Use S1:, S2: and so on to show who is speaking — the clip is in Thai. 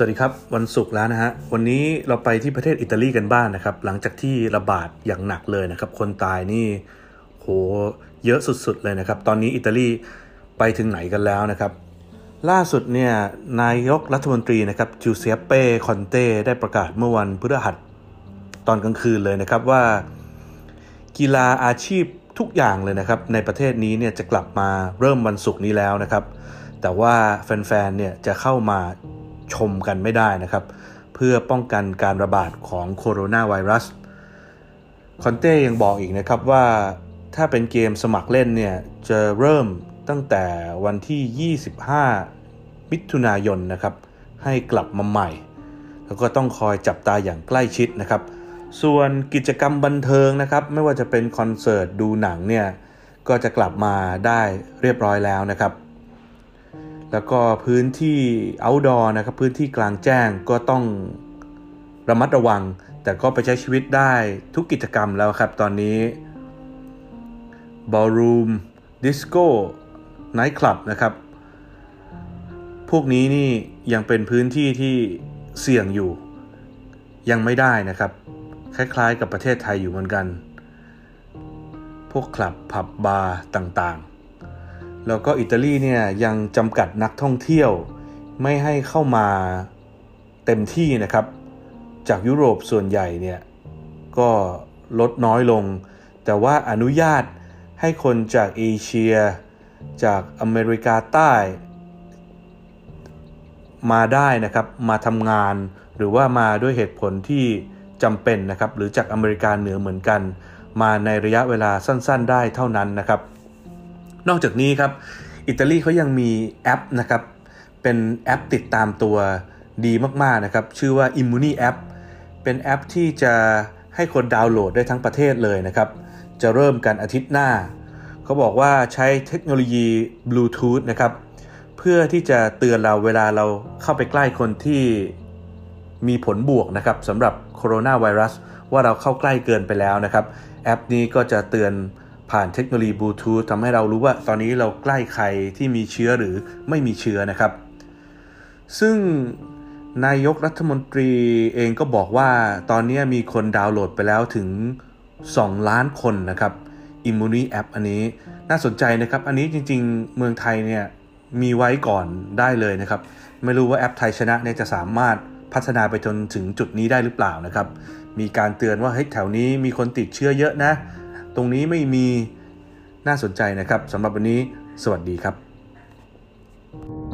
S1: สวัสดีครับ วันศุกร์แล้วนะฮะ วันนี้เราไปที่ประเทศอิตาลีกันบ้างนนะครับ หลังจากที่ระบาดอย่างหนักเลยนะครับ คนตายนี่โหเยอะสุดๆเลยนะครับ ตอนนี้อิตาลีไปถึงไหนกันแล้วนะครับ ล่าสุดเนี่ยนายกรัฐมนตรีนะครับจูเซเป้คอนเต้ได้ประกาศเมื่อวันพฤหัสตอนกลางคืนเลยนะครับว่า กีฬาอาชีพทุกอย่างเลยนะครับ ในประเทศนี้เนี่ยจะกลับมาเริ่มวันศุกร์นี้แล้วนะครับ แต่ว่าแฟนๆเนี่ยจะเข้ามา ชมกันไม่ได้นะครับ เพื่อป้องกันการระบาดของโคโรนาไวรัสคอนเต้ยังบอกอีกนะครับว่าถ้าเป็นเกมสมัครเล่นเนี่ย จะเริ่มตั้งแต่วันที่ 25 มิถุนายนนะครับ ให้กลับมาใหม่ แล้วก็ต้องคอยจับตาอย่างใกล้ชิดนะครับ ส่วนกิจกรรมบันเทิงนะครับ ไม่ว่าจะเป็นคอนเสิร์ตดูหนังเนี่ย ก็จะกลับมาได้เรียบร้อยแล้วนะครับ แล้วก็พื้นที่ outdoor นะครับพื้นที่กลางแจ้งก็ต้องระมัดระวัง แต่ก็ไปใช้ชีวิตได้ทุกกิจกรรมแล้วครับตอนนี้ ballroom disco night club นะครับ พวกนี้นี่ยังเป็นพื้นที่ที่เสี่ยงอยู่ ยังไม่ได้นะครับ คล้ายๆกับประเทศไทยอยู่เหมือนกัน พวกคลับผับบาร์ต่างๆ แล้วก็อิตาลีเนี่ยยังจำกัดนักท่องเที่ยวไม่ให้เข้ามาเต็มที่นะครับ จากยุโรปส่วนใหญ่เนี่ยก็ลดน้อยลง แต่ว่าอนุญาตให้คนจากเอเชีย จากอเมริกาใต้ มาได้นะครับมาทำงาน หรือว่ามาด้วยเหตุผลที่จำเป็นนะครับ หรือจากอเมริกาเหนือเหมือนกัน มาในระยะเวลาสั้น ๆ ได้เท่านั้นนะครับ นอกจากนี้ครับ อิตาลีเขายังมีแอปนะครับ เป็นแอปติดตามตัวดีมาก ๆ นะครับ ชื่อว่า Immuni App เป็นแอปที่จะให้คนดาวน์โหลดได้ทั้งประเทศเลยนะครับ จะเริ่มกันอาทิตย์หน้า เขาบอกว่าใช้เทคโนโลยีบลูทูธนะครับ เพื่อที่จะเตือนเราเวลาเราเข้าไปใกล้คนที่มีผลบวกนะครับสำหรับโคโรนาไวรัสว่าเราเข้าใกล้เกินไปแล้วนะครับ แอปนี้ก็จะเตือน ผ่านเทคโนโลยีบลูทูธทำให้เรารู้ว่าตอนนี้เราใกล้ใครที่มีเชื้อหรือไม่มีเชื้อนะครับ ซึ่งนายกรัฐมนตรีเองก็บอกว่าตอนนี้มีคนดาวน์โหลดไปแล้วถึง 2 ล้านคนนะครับ Immuni App อันนี้น่าสนใจนะครับ อันนี้จริงๆ เมืองไทยเนี่ยมีไว้ก่อนได้เลยนะครับ ไม่รู้ว่าแอปไทยชนะเนี่ยจะสามารถพัฒนาไปจนถึงจุดนี้ได้หรือเปล่านะครับ มีการเตือนว่าเฮ้ยแถวนี้มีคนติดเชื้อเยอะนะ ตรงนี้ไม่มีน่าสนใจนะครับสำหรับวันนี้ สวัสดีครับ